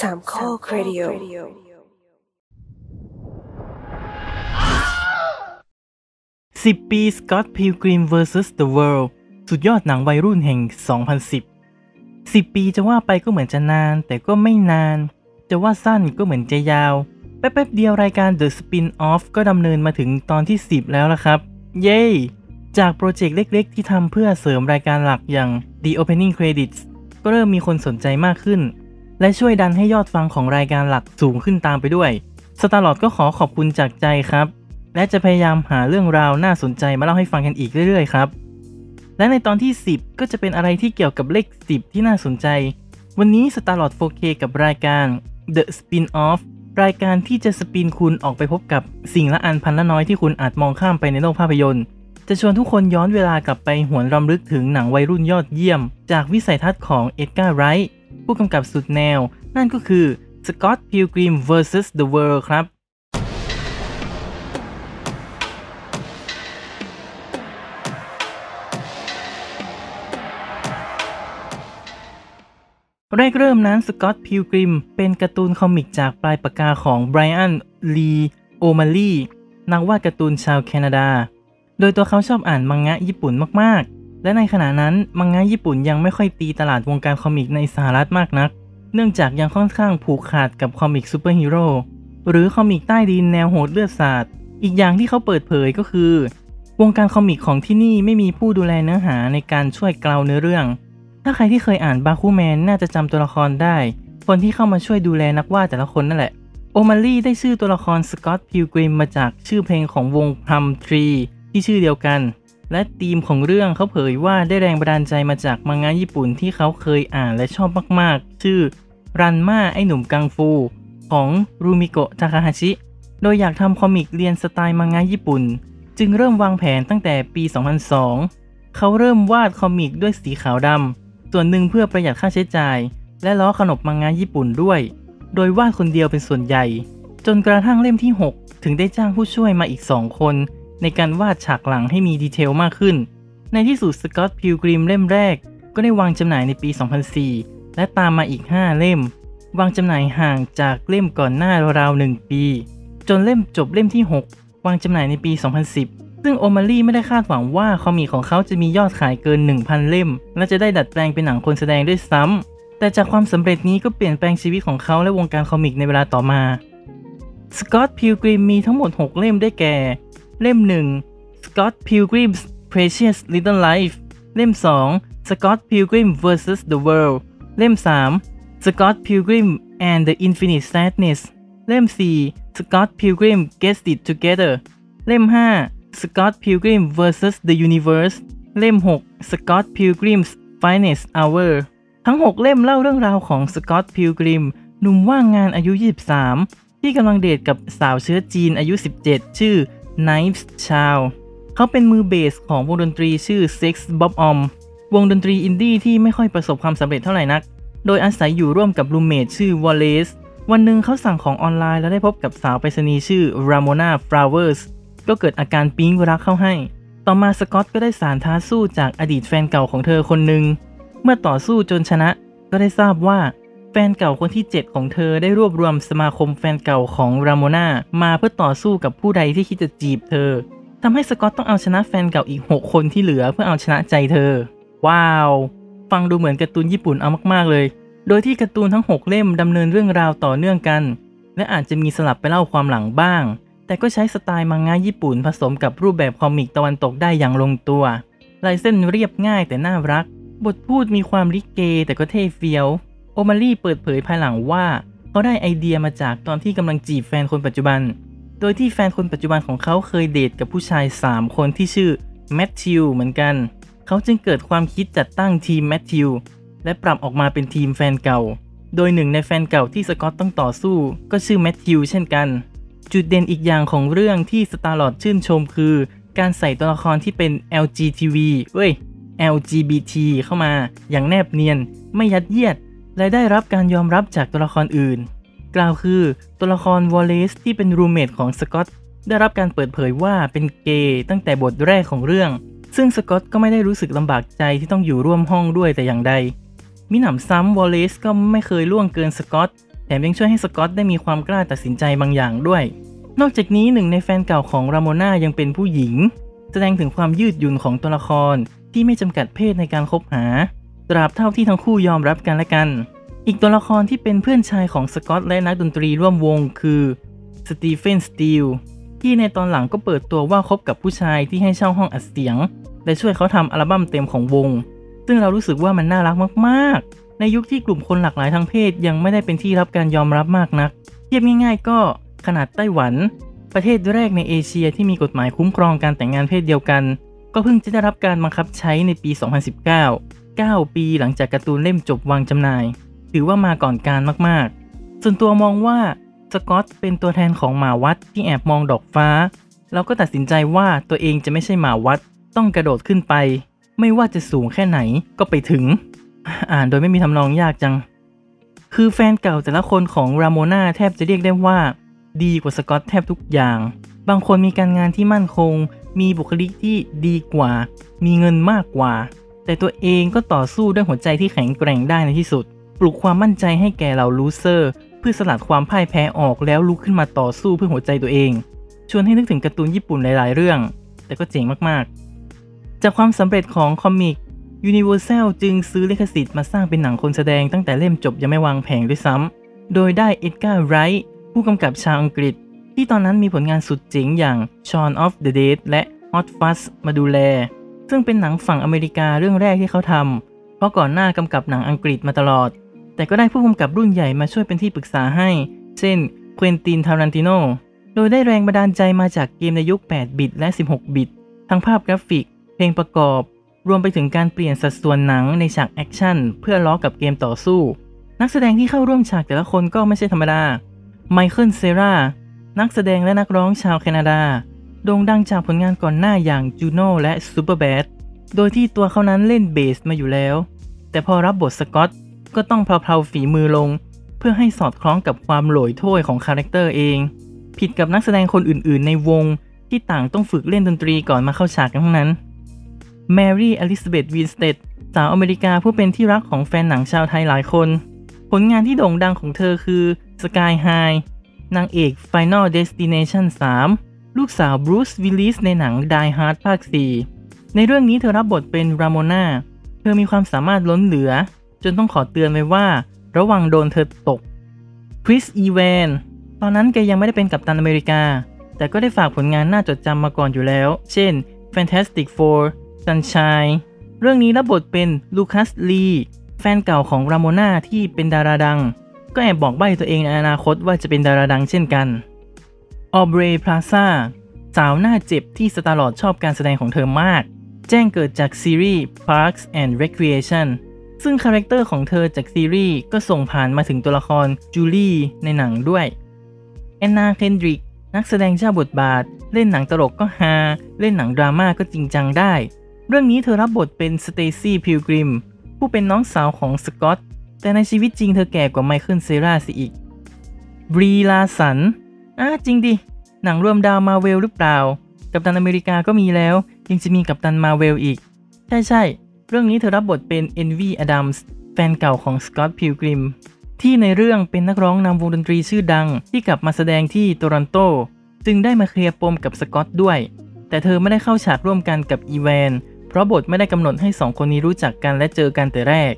สามข้อครดิโอ10ปี Scott Pilgrim vs. The World สุดยอดหนังวัยรุ่นแห่ง 2010 10 ปีจะว่าไปก็เหมือนจะนาน แต่ก็ไม่นาน จะว่าสั้นก็เหมือนจะยาว แป๊บๆเดียวรายการ The Spin-off ก็ดำเนินมาถึงตอนที่ 10 แล้วละครับ เย้ จากโปรเจกต์เล็กๆ ที่ทำเพื่อเสริมรายการหลักอย่าง The Opening Credits ก็เริ่มมีคนสนใจมากขึ้น และช่วยดันให้ยอดฟังของรายการหลักสูงขึ้นตามไปด้วยสตาร์ลอดก็ขอขอบคุณจากใจครับ และจะพยายามหาเรื่องราวน่าสนใจมาเล่าให้ฟังกันอีกเรื่อยๆครับและในตอนที่ 10 ก็จะเป็นอะไรที่เกี่ยวกับเลข 10 ที่น่าสนใจ วันนี้ Starlord 4K กับรายการ The Spin-off รายการที่จะสปินคุณออกไปพบกับสิ่งละอันพันละน้อยที่คุณอาจมองข้ามไปในโลกภาพยนตร์ จะชวนทุกคนย้อนเวลากลับไปหวนรำลึกถึงหนังวัยรุ่นยอดเยี่ยม จากวิสัยทัศน์ของเอ็ดการ์ไรท์ ผู้กำกับสุดแนว นั่นก็คือ Scott Pilgrim vs. The World ครับแรกเริ่มนั้นสกอตพิลกริมเป็นการ์ตูนคอมิกจากปลายปากกาของไบรอัน Lee O'Malley นักวาดการ์ตูนชาวแคนาดา โดยตัวเขาชอบอ่านมังงะญี่ปุ่นมากๆ และในขณะนั้นมังงะญี่ปุ่นยังไม่ค่อยตีตลาดวงการคอมิกในสหรัฐมากนัก เนื่องจากยังค่อนข้างผูกขาดกับคอมิกซูเปอร์ฮีโร่หรือคอมิกใต้ดินแนวโหดเลือดสาด อีกอย่างที่เขาเปิดเผยก็คือ วงการคอมิกของที่นี่ไม่มีผู้ดูแลเนื้อหาในการช่วยเกลาเนื้อเรื่อง ถ้าใครที่เคยอ่าน Bakuman น่าจะจำตัวละครได้ คนที่เข้ามาช่วยดูแลนักวาดแต่ละคนนั่นแหละ O'Malley ได้ชื่อตัวละคร Scott Pilgrim มาจากชื่อเพลงของวง Plumtree ที่ชื่อเดียวกัน และธีมของเรื่องเขาเผยว่าได้แรงบันดาลใจมาจากมังงะญี่ปุ่นที่เขาเคยอ่านและชอบมากๆ ชื่อรันม่าไอ้หนุ่มกังฟูของรูมิโกะทาคาฮาชิ โดยอยากทำคอมิกเลียนสไตล์มังงะญี่ปุ่น จึงเริ่มวางแผนตั้งแต่ปี 2002 เขาเริ่มวาดคอมิกด้วยสีขาวดำ ส่วนหนึ่งเพื่อประหยัดค่าใช้จ่าย และล้อขนบมังงะญี่ปุ่นด้วย โดยวาดคนเดียวเป็นส่วนใหญ่ จนกระทั่งเล่มที่ 6 ถึงได้จ้างผู้ช่วยมาอีก 2 คน ในการวาดฉากหลังให้มีดีเทลมากขึ้น ในที่สุดสกอตพิลกริมเล่มแรก ก็ได้วางจำหน่ายในปี 2004 และตามมาอีก 5 เล่ม วางจำหน่ายห่างจากเล่มก่อนหน้าราวๆ1ปี จนเล่มจบเล่มที่ 6 วางจำหน่ายในปี 2010 ซึ่งโอมารีไม่ได้คาดหวังว่าคอมิกของเขาจะมียอดขายเกิน 1,000 เล่ม และจะได้ดัดแปลงเป็นหนังคนแสดงด้วยซ้ำแต่จากความสำเร็จนี้ก็เปลี่ยนแปลงชีวิตของเขาและวงการคอมิกในเวลาต่อมาสกอตพิลกริมมีทั้งหมด 6 เล่มได้แก่ เล่ม 1 Scott Pilgrim's Precious Little Life เล่ม 2 Scott Pilgrim vs. The World เล่ม 3 Scott Pilgrim and the Infinite Sadness เล่ม 4 Scott Pilgrim Gets It Together เล่ม 5 Scott Pilgrim vs. The Universe เล่ม 6 Scott Pilgrim's Finest Hour ทั้ง 6 เล่มเล่าเรื่องราวของ Scott Pilgrim หนุ่มว่างงานอายุ 23 ที่กำลังเดทกับสาวเชื้อจีนอายุ 17 ชื่อ Knives Chau เขาเป็นมือเบสของวงดนตรีชื่อ Sex Bob-omb วงดนตรีอินดี้ที่ไม่ค่อยประสบความสำเร็จเท่าไหร่นัก โดยอาศัยอยู่ร่วมกับรูมเมทชื่อ Wallace วันหนึ่งเขาสั่งของออนไลน์แล้วได้พบกับสาวไปรษณีย์ชื่อ Ramona Flowers ก็เกิดอาการปิ๊งรักเข้าให้ ต่อมาสกอตก็ได้สารท้าสู้จากอดีตแฟนเก่าของเธอคนหนึ่ง เมื่อต่อสู้จนชนะก็ได้ทราบว่า ฟนเก่าคนที่ 7 ของเธอได้รวบรวมสมาคมแฟนเก่าของรามนามาเพื่อต่อสู้กับผู้ใดที่คิดจะจีบเธอทำให้สกอตต้องเอาชนะแฟนเก่าอีก 6 คนที่เหลือเพื่อเอาชนะใจเธอ ว้าว ฟังดูเหมือนการ์ตูนญี่ปุ่นเอามากๆเลย โดยที่การ์ตูนทั้ง 6 เล่มดำเนินเรื่องราวต่อเนื่องกัน และอาจจะมีสลับไปเล่าความหลังบ้าง แต่ก็ใช้สไตล์มังงะญี่ปุ่นผสมกับรูปแบบคอมิกตะวันตกได้อย่างลงตัวลายเส้นเรียบง่ายแต่น่ารัก บทพูดมีความลิเกแต่ก็เท่เฟี้ยว มารีเปิดเผยภายหลังว่า เขาได้ไอเดียมาจากตอนที่กำลังจีบแฟนคนปัจจุบัน โดยที่แฟนคนปัจจุบันของเขาเคยเดทกับผู้ชาย 3 คนที่ชื่อแมทธิวเหมือนกัน เขาจึงเกิดความคิดจัดตั้งทีมแมทธิวและปรับออกมาเป็นทีมแฟนเก่า โดยหนึ่งในแฟนเก่าที่สกอตต้องต่อสู้ ก็ชื่อแมทธิวเช่นกัน จุดเด่นอีกอย่างของเรื่องที่สตาร์ลอดชื่นชมคือ การใส่ตัวละครที่เป็น LGTV เว้ย LGBT เข้ามาอย่างแนบเนียน ไม่ยัดเยียด และได้รับการยอมรับจากตัวละครอื่น กล่าวคือตัวละครวอลเลซที่เป็นรูเมทของสกอตได้รับการเปิดเผยว่าเป็นเกย์ตั้งแต่บทแรกของเรื่อง ซึ่งสกอตก็ไม่ได้รู้สึกลำบากใจที่ต้องอยู่ร่วมห้องด้วยแต่อย่างใด มิหนำซ้ำวอลเลซก็ไม่เคยล่วงเกินสกอตแถมยังช่วยให้สกอตได้มีความกล้าตัดสินใจบางอย่างด้วย นอกจากนี้หนึ่งในแฟนเก่าของรามน่ายังเป็นผู้หญิง แสดงถึงความยืดหยุ่นของตัวละครที่ไม่จำกัดเพศในการคบหา ตราบเท่าที่ทั้งคู่ยอมรับกันและกัน อีกตัวละครที่เป็นเพื่อนชายของสกอตและนักดนตรีร่วมวงคือสตีเฟนสตีลที่ในตอนหลังก็เปิดตัวว่าคบกับผู้ชายที่ให้เช่าห้องอัดเสียง และช่วยเขาทำอัลบั้มเต็มของวง ซึ่งเรารู้สึกว่ามันน่ารักมากๆ ในยุคที่กลุ่มคนหลากหลายทางเพศยังไม่ได้เป็นที่รับการยอมรับมากนัก เทียบง่าย ๆ ก็ขนาดไต้หวัน ประเทศแรกในเอเชียที่มีกฎหมายคุ้มครองการแต่งงานเพศเดียวกัน ก็เพิ่งจะได้รับการบังคับใช้ในปี 2019 9 ปีหลังจากการ์ตูนเล่มจบวางจำหน่าย ถือว่ามาก่อนการมากๆ ส่วนตัวมองว่าสกอตเป็นตัวแทนของหมาวัดที่แอบมองดอกฟ้าแล้วก็ตัดสินใจว่าตัวเองจะไม่ใช่หมาวัด ต้องกระโดดขึ้นไป ไม่ว่าจะสูงแค่ไหนก็ไปถึง อ่านโดยไม่มีทำนองยากจัง คือแฟนเก่าแต่ละคนของราโมนาแทบจะเรียกได้ว่า ดีกว่าสกอตแทบทุกอย่าง บางคนมีการงานที่มั่นคง มีบุคลิกที่ดีกว่า มีเงินมากกว่า แต่ตัวเองก็ต่อสู้ด้วยหัวใจที่แข็งแกร่งได้ในที่สุด ปลุกความมั่นใจให้แก่เหล่าลูเซอร์ เพื่อสลัดความพ่ายแพ้ออกแล้วลุกขึ้นมาต่อสู้เพื่อหัวใจตัวเอง ชวนให้นึกถึงการ์ตูนญี่ปุ่นหลาย ๆ เรื่อง แต่ก็เจ๋งมากๆ จากความสำเร็จของคอมิก Universal จึงซื้อลิขสิทธิ์มาสร้างเป็นหนังคนแสดงตั้งแต่เล่มจบยังไม่วางแผงด้วยซ้ำ โดยได้เอ็ดการ์ไรท์ผู้กำกับชาวอังกฤษ ที่ตอนนั้นมีผลงานสุดเจ๋งอย่าง Shaun of the Dead และ Hot Fuzz มาดูแล ซึ่งเป็นหนังฝั่งอเมริกาเรื่องแรกที่เขาทำเพราะก่อนหน้ากำกับหนังอังกฤษมาตลอด แต่ก็ได้ผู้กำกับรุ่นใหญ่มาช่วยเป็นที่ปรึกษาให้ เช่น Quentin Tarantino โดยได้แรงบันดาลใจมาจากเกมในยุค 8 บิตและ 16 บิต ทั้งภาพกราฟิก เพลงประกอบ รวมไปถึงการเปลี่ยนสัดส่วนหนังในฉากแอคชั่นเพื่อล้อกับเกมต่อสู้ นักแสดงที่เข้าร่วมฉากแต่ละคนก็ไม่ใช่ธรรมดา ไมเคิล เซรา นักแสดงและนักร้องชาวแคนาดา โด่งดังจากผลงานก่อนหน้าอย่างจูโน่และซูเปอร์แบดโดยที่ตัวเขานั้นเล่นเบสมาอยู่แล้ว แต่พอรับบทสกอตก็ต้องเพลาๆฝีมือลง เพื่อให้สอดคล้องกับความโหลยโท่ยของคาแรคเตอร์เอง ผิดกับนักแสดงคนอื่นๆ ในวงที่ต่างต้องฝึกเล่นดนตรีก่อนมาเข้าฉากกันทั้งนั้นแมรี่อลิซาเบธวินสเตดสาวอเมริกาผู้เป็นที่รักของแฟนหนังชาวไทยหลายคน ผลงานที่โด่งดังของเธอคือ Sky High นางเอก Final Destination 3 ลูกสาวบรูซวิลลิสในหนัง Die Hard ภาค 4 ในเรื่องนี้เธอรับบทเป็นราม o นาเธอมีความสามารถล้นเหลือ จนต้องขอเตือนไว้ว่า ระวังโดนเธอตกคริสอีแวนตอนนั้นแกยังไม่ได้เป็นกัปตันอเมริกา แต่ก็ได้ฝากผลงานน่าจดจำมาก่อนอยู่แล้ว เช่น Fantastic Four Sunshine เรื่องนี้รับบทเป็นลูคัสลีแฟนเก่าของราม o นาที่เป็นดาราดัง ก็แอบบอกใบ้ตัวเองในอนาคตว่าจะเป็นดาราดังเช่นกัน ออเบรพลาซาสาวหน้าเจ็บที่สตาร์ลอดชอบการแสดงของเธอมาก แจ้งเกิดจากซีรีส์ Parks and Recreation ซึ่งคาแรคเตอร์ของเธอจากซีรีส์ก็ส่งผ่านมาถึงตัวละครจูลี่ในหนังด้วยแอนนาเคนดริกนักแสดงเจ้าบทบาท เล่นหนังตลกก็ฮาเล่นหนังดราม่าก็จริงจังได้ เรื่องนี้เธอรับบทเป็นสเตซี่พิลกริมผู้เป็นน้องสาวของสกอตแต่ในชีวิตจริงเธอแก่กว่าไมเคิลเซราสิอีกบรีลาร์สัน อะจริงดิ หนังรวมดาวมาร์เวลหรือเปล่า กัปตันอเมริกาก็มีแล้ว ยังจะมีกัปตันมาร์เวลอีก ใช่ใช่เรื่องนี้เธอรับบทเป็นเอนวีอดัมส์แฟนเก่าของสกอตพิลกริมที่ในเรื่องเป็นนักร้องนำวงดนตรีชื่อดังที่กลับมาแสดงที่โตรอนโต จึงได้มาเคลียร์ปมกับสกอตด้วย แต่เธอไม่ได้เข้าฉากร่วมกันกับอีแวน เพราะบทไม่ได้กำหนดให้สองคนนี้รู้จักกันและเจอกันแต่แรก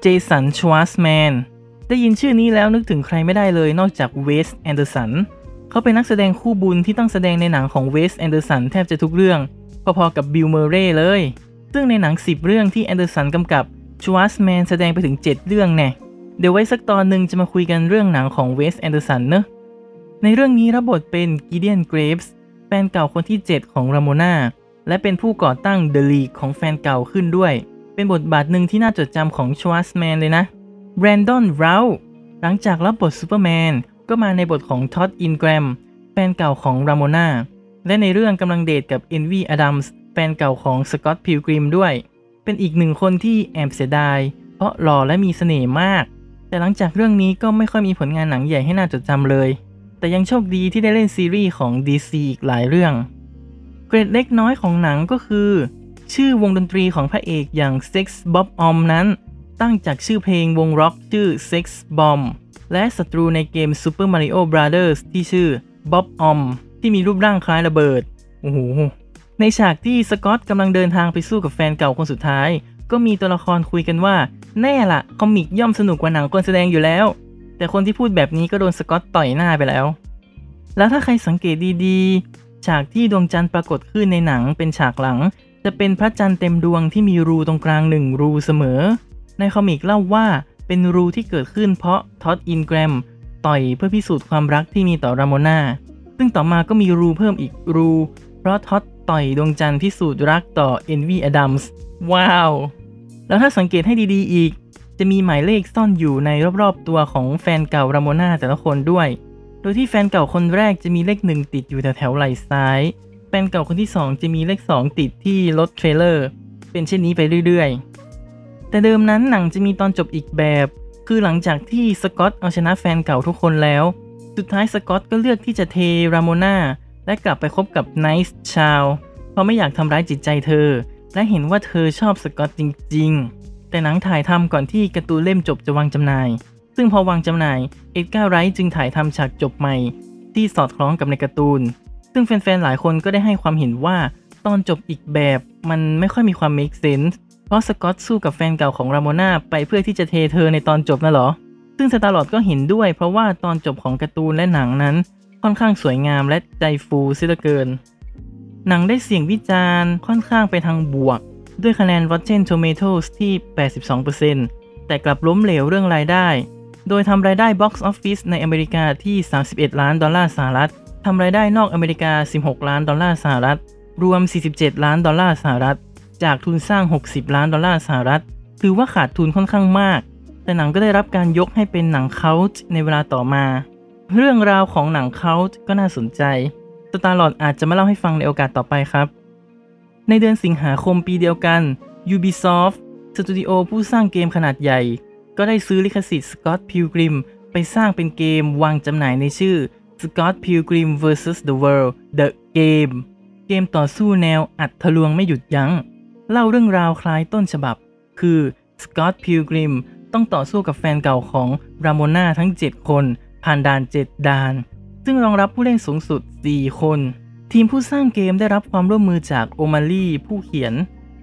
เจสัน ชวาสแมน ได้ยินชื่อนี้แล้วนึกถึงใครไม่ได้เลยนอกจากเวสแอนเดอร์สันเขาเป็นนักแสดงคู่บุญที่ต้องแสดงในหนังของเวสแอนเดอร์สันแทบจะทุกเรื่อง พอๆกับบิลเมอร์เร่เลย ซึ่งในหนัง 10 เรื่องที่แอนเดอร์สันกำกับชวาสแมนแสดงไปถึง 7 เรื่องแน่ะเดี๋ยวไว้สักตอนหนึ่งจะมาคุยกันเรื่องหนังของเวสแอนเดอร์สันเนอะในเรื่องนี้รับบทเป็นกิเดียนเกรฟส์แฟนเก่าคนที่ 7 ของราโมนาและเป็นผู้ก่อตั้ง The League ของแฟนเก่าขึ้นด้วย เป็นบทบาทหนึ่งที่น่าจดจำของชวาสแมนเลยนะ แบรนดอน เราธ์หลังจากรับบทซูเปอร์แมนก็มาในบทของท็อดอินแกรมแฟนเก่าของราม o นาและในเรื่องกำลังเดทกับเอนวีอดัมส์แฟนเก่าของสกอตพิลกริมด้วย เป็นอีกหนึ่งคนที่แอบเสียดาย เพราะหล่อและมีเสน่ห์มาก แต่หลังจากเรื่องนี้ก็ไม่ค่อยมีผลงานหนังใหญ่ให้น่าจดจำเลย แต่ยังโชคดีที่ได้เล่นซีรีส์ของ DC อีกหลายเรื่อง เกรดเล็กน้อยของหนังก็คือ ชื่อวงดนตรีของพระเอกอย่าง Sex Bob Om นั้น ตั้งจากชื่อเพลงวงร็อกชื่อ Sex Bomb และศัตรูในเกม Super Mario Brothers ที่ชื่อบ๊อบอมที่มีรูปร่างคล้ายระเบิด โอ้โห ในฉากที่สกอตกำลังเดินทางไปสู้กับแฟนเก่าคนสุดท้าย ก็มีตัวละครคุยกันว่า แน่ละคอมิกย่อมสนุกกว่าหนังคนแสดงอยู่แล้ว แต่คนที่พูดแบบนี้ก็โดนสกอตต่อยหน้าไปแล้ว แล้วถ้าใครสังเกตดีๆ ฉากที่ดวงจันทร์ปรากฏขึ้นในหนังเป็นฉากหลัง จะเป็นพระจันทร์เต็มดวงที่มีรูตรงกลางหนึ่งรูเสมอ ในคอมิกเล่าว่าเป็นรูที่เกิดขึ้นเพราะท็อดอินแกรมต่อยเพื่อพิสูจน์ความรักที่มีต่อรามนาซึ่งต่อมาก็มีรูเพิ่มอีกรู เพราะท็อดต่อยดวงจันทร์พิสูจน์รักต่อเอนวีอดัมส์ว้าว แล้วถ้าสังเกตให้ดีๆอีก จะมีหมายเลขซ่อนอยู่ในรอบๆตัวของแฟนเก่ารามนาแต่ละคนด้วย โดยที่แฟนเก่าคนแรกจะมีเลขหนึ่งติดอยู่แถวๆไหล่ซ้าย แฟนเก่าคนที่สองจะมีเลขสองติดที่รถเทรลเลอร์ เป็นเช่นนี้ไปเรื่อยๆ แต่เดิมนั้นหนังจะมีตอนจบอีกแบบ คือหลังจากที่สกอตเอาชนะแฟนเก่าทุกคนแล้ว สุดท้ายสกอตก็เลือกที่จะเทราโมนาและกลับไปคบกับไนฟส์ชาวเพราะไม่อยากทำร้ายจิตใจเธอ และเห็นว่าเธอชอบสกอตจริง ๆ แต่หนังถ่ายทำก่อนที่การ์ตูนเล่มจบจะวางจำหน่าย ซึ่งพอวางจำหน่ายเอ็ดการ์ไรท์จึงถ่ายทำฉากจบใหม่ ที่สอดคล้องกับในการ์ตูน ซึ่งแฟนๆหลายคนก็ได้ให้ความเห็นว่าตอนจบอีกแบบมันไม่ค่อยมีความ make sense เพราะสกอตสู้กับแฟนเก่าของรามนาไปเพื่อที่จะเทเธอในตอนจบน่ะหรอ ซึ่งสตาร์ลอดก็เห็นด้วย เพราะว่าตอนจบของการ์ตูนและหนังนั้นค่อนข้างสวยงามและใจฟูเสียเหลือเกิน หนังได้เสียงวิจารณ์ค่อนข้างไปทางบวก ด้วยคะแนน Rotten Tomatoes ที่ 82%แต่กลับล้มเหลวเรื่องรายได้ โดยทำรายได้ Box Office ในอเมริกาที่ 31 ล้านดอลลาร์สหรัฐทำรายได้นอกอเมริกา 16 ล้านดอลลาร์สหรัฐ รวม 47 ล้านดอลลาร์สหรัฐ จากทุนสร้าง 60 ล้านดอลลาร์สหรัฐ ถือว่าขาดทุนค่อนข้างมาก แต่หนังก็ได้รับการยกให้เป็นหนัง cult ในเวลาต่อมา เรื่องราวของหนัง cult ก็น่าสนใจ สตาร์ลอดอาจจะมาเล่าให้ฟังในโอกาสต่อไปครับ ในเดือนสิงหาคมปีเดียวกัน Ubisoft สตูดิโอผู้สร้างเกมขนาดใหญ่ ก็ได้ซื้อลิขสิทธิ์ Scott Pilgrim ไปสร้างเป็นเกมวางจำหน่ายในชื่อ Scott Pilgrim vs the World The Game เกมต่อสู้แนวอัดทะลวงไม่หยุดยัง้ง เล่าเรื่องราวคล้ายต้นฉบับ คือ Scott Pilgrim ต้องต่อสู้กับแฟนเก่าของรามนาทั้ง 7 คน ผ่านด่าน 7 ด่าน ซึ่งรองรับผู้เล่นสูงสุด 4 คน ทีมผู้สร้างเกมได้รับความร่วมมือจากโอมารีผู้เขียน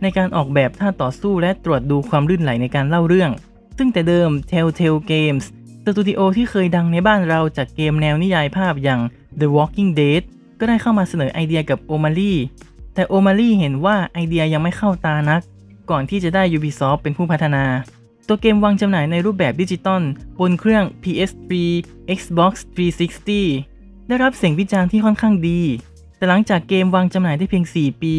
ในการออกแบบท่าต่อสู้และตรวจดูความลื่นไหลในการเล่าเรื่อง ซึ่งแต่เดิม Telltale Games สตูดิโอที่เคยดังในบ้านเราจากเกมแนวนิยายภาพอย่าง The Walking Dead ก็ได้เข้ามาเสนอไอเดียกับโอมารี แต่โอมารีเห็นว่าไอเดียยังไม่เข้าตานัก ก่อนที่จะได้ Ubisoft เป็นผู้พัฒนา ตัวเกมวางจำหน่ายในรูปแบบดิจิตอลบนเครื่อง PS3 Xbox 360 ได้รับเสียงวิจารณ์ที่ค่อนข้างดี แต่หลังจากเกมวางจำหน่ายได้เพียง 4 ปี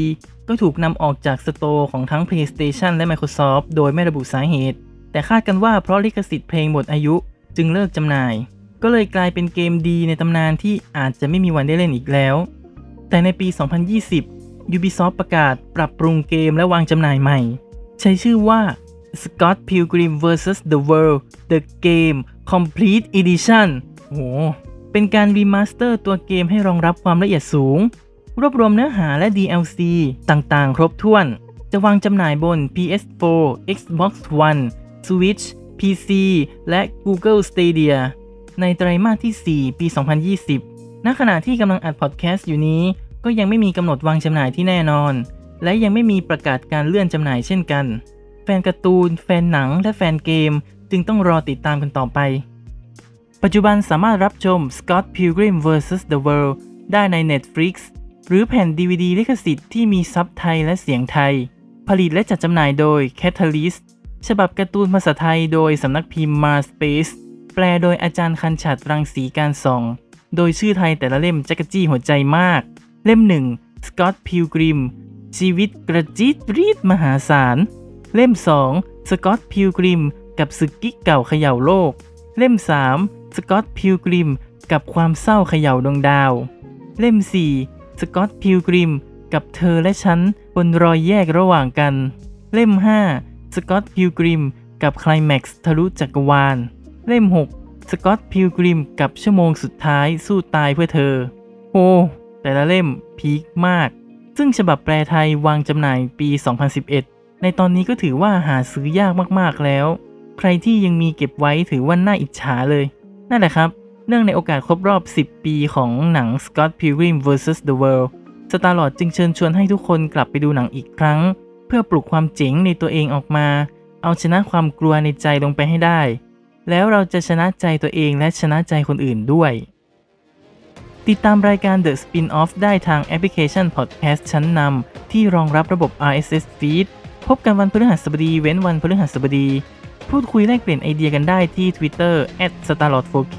ก็ถูกนำออกจากสโตร์ของทั้ง PlayStation และ Microsoft โดยไม่ระบุสาเหตุ แต่คาดกันว่าเพราะลิขสิทธิ์เพลงหมดอายุจึงเลิกจำหน่าย ก็เลยกลายเป็นเกมดีในตำนานที่อาจจะไม่มีวันได้เล่นอีกแล้ว แต่ในปี 2020 Ubisoft ประกาศปรับปรุงเกมและวางจำหน่ายใหม่ ใช้ชื่อว่า Scott Pilgrim vs the World The Game Complete Edition โอ้โห เป็นการ remaster ตัวเกมให้รองรับความละเอียดสูง รวบรวมเนื้อหาและ DLC ต่างๆ ครบถ้วน จะวางจำหน่ายบน PS4 Xbox One Switch PC และ Google Stadia ในไตรมาสที่ 4 ปี 2020 ณ ขณะที่กำลังอัดพอดแคสต์อยู่นี้ ก็ยังไม่มีกำหนดวางจำหน่ายที่แน่นอน และยังไม่มีประกาศการเลื่อนจำหน่ายเช่นกัน แฟนการ์ตูน แฟนหนัง และแฟนเกม จึงต้องรอติดตามกันต่อไป ปัจจุบันสามารถรับชม Scott Pilgrim vs the World ได้ใน Netflix หรือแผ่น DVD ลิขสิทธิ์ที่มีซับไทยและเสียงไทย ผลิตและจัดจำหน่ายโดย Catalyst ฉบับการ์ตูนภาษาไทยโดยสำนักพิมพ์ Mar Space แปลโดยอาจารย์คันฉัดรังสีการส่อง โดยชื่อไทยแต่ละเล่มจักรจี้หัวใจมาก เล่มหนึ่ง Scott Pilgrim ชีวิตกระจิตรีดมหาศาล เล่ม2 Scott Pilgrim กับศึกกิ๊กเก่าเขย่าโลก เล่ม3 Scott Pilgrim กับความเศร้าเขย่าดวงดาว เล่ม4 Scott Pilgrim กับเธอและฉันบนรอยแยกระหว่างกัน เล่ม5 Scott Pilgrim กับคลแม็กซ์ทะลุจักรวาล เล่ม6สกอตพิลกริมกับชั่วโมงสุดท้ายสู้ตายเพื่อเธอ โอ้ แต่ละเล่มพีคมาก ซึ่งฉบับแปลไทยวางจำหน่ายปี 2011 ในตอนนี้ก็ถือว่าหาซื้อยากมากๆแล้ว ใครที่ยังมีเก็บไว้ถือว่าน่าอิจฉาเลย นั่นแหละครับ เนื่องในโอกาสครบรอบ 10 ปีของหนัง Scott Pilgrim vs. The World สตาร์ลอดจึงเชิญชวนให้ทุกคนกลับไปดูหนังอีกครั้ง เพื่อปลุกความเจ๋งในตัวเองออกมา เอาชนะความกลัวในใจลงไปให้ได้ แล้วเราจะชนะใจตัวเองและชนะใจคนอื่นด้วย ติดตามรายการ The Spin-off ได้ทางแอปพลิเคชัน Podcast ชั้นนำที่รองรับระบบ RSS Feed พบกันวันพฤหัสบดีเว้นวันพฤหัสบดี พูดคุยแลกเปลี่ยนไอเดียกันได้ที่ Twitter @starlord4k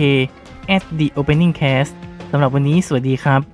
@theopeningcast สำหรับวันนี้สวัสดีครับ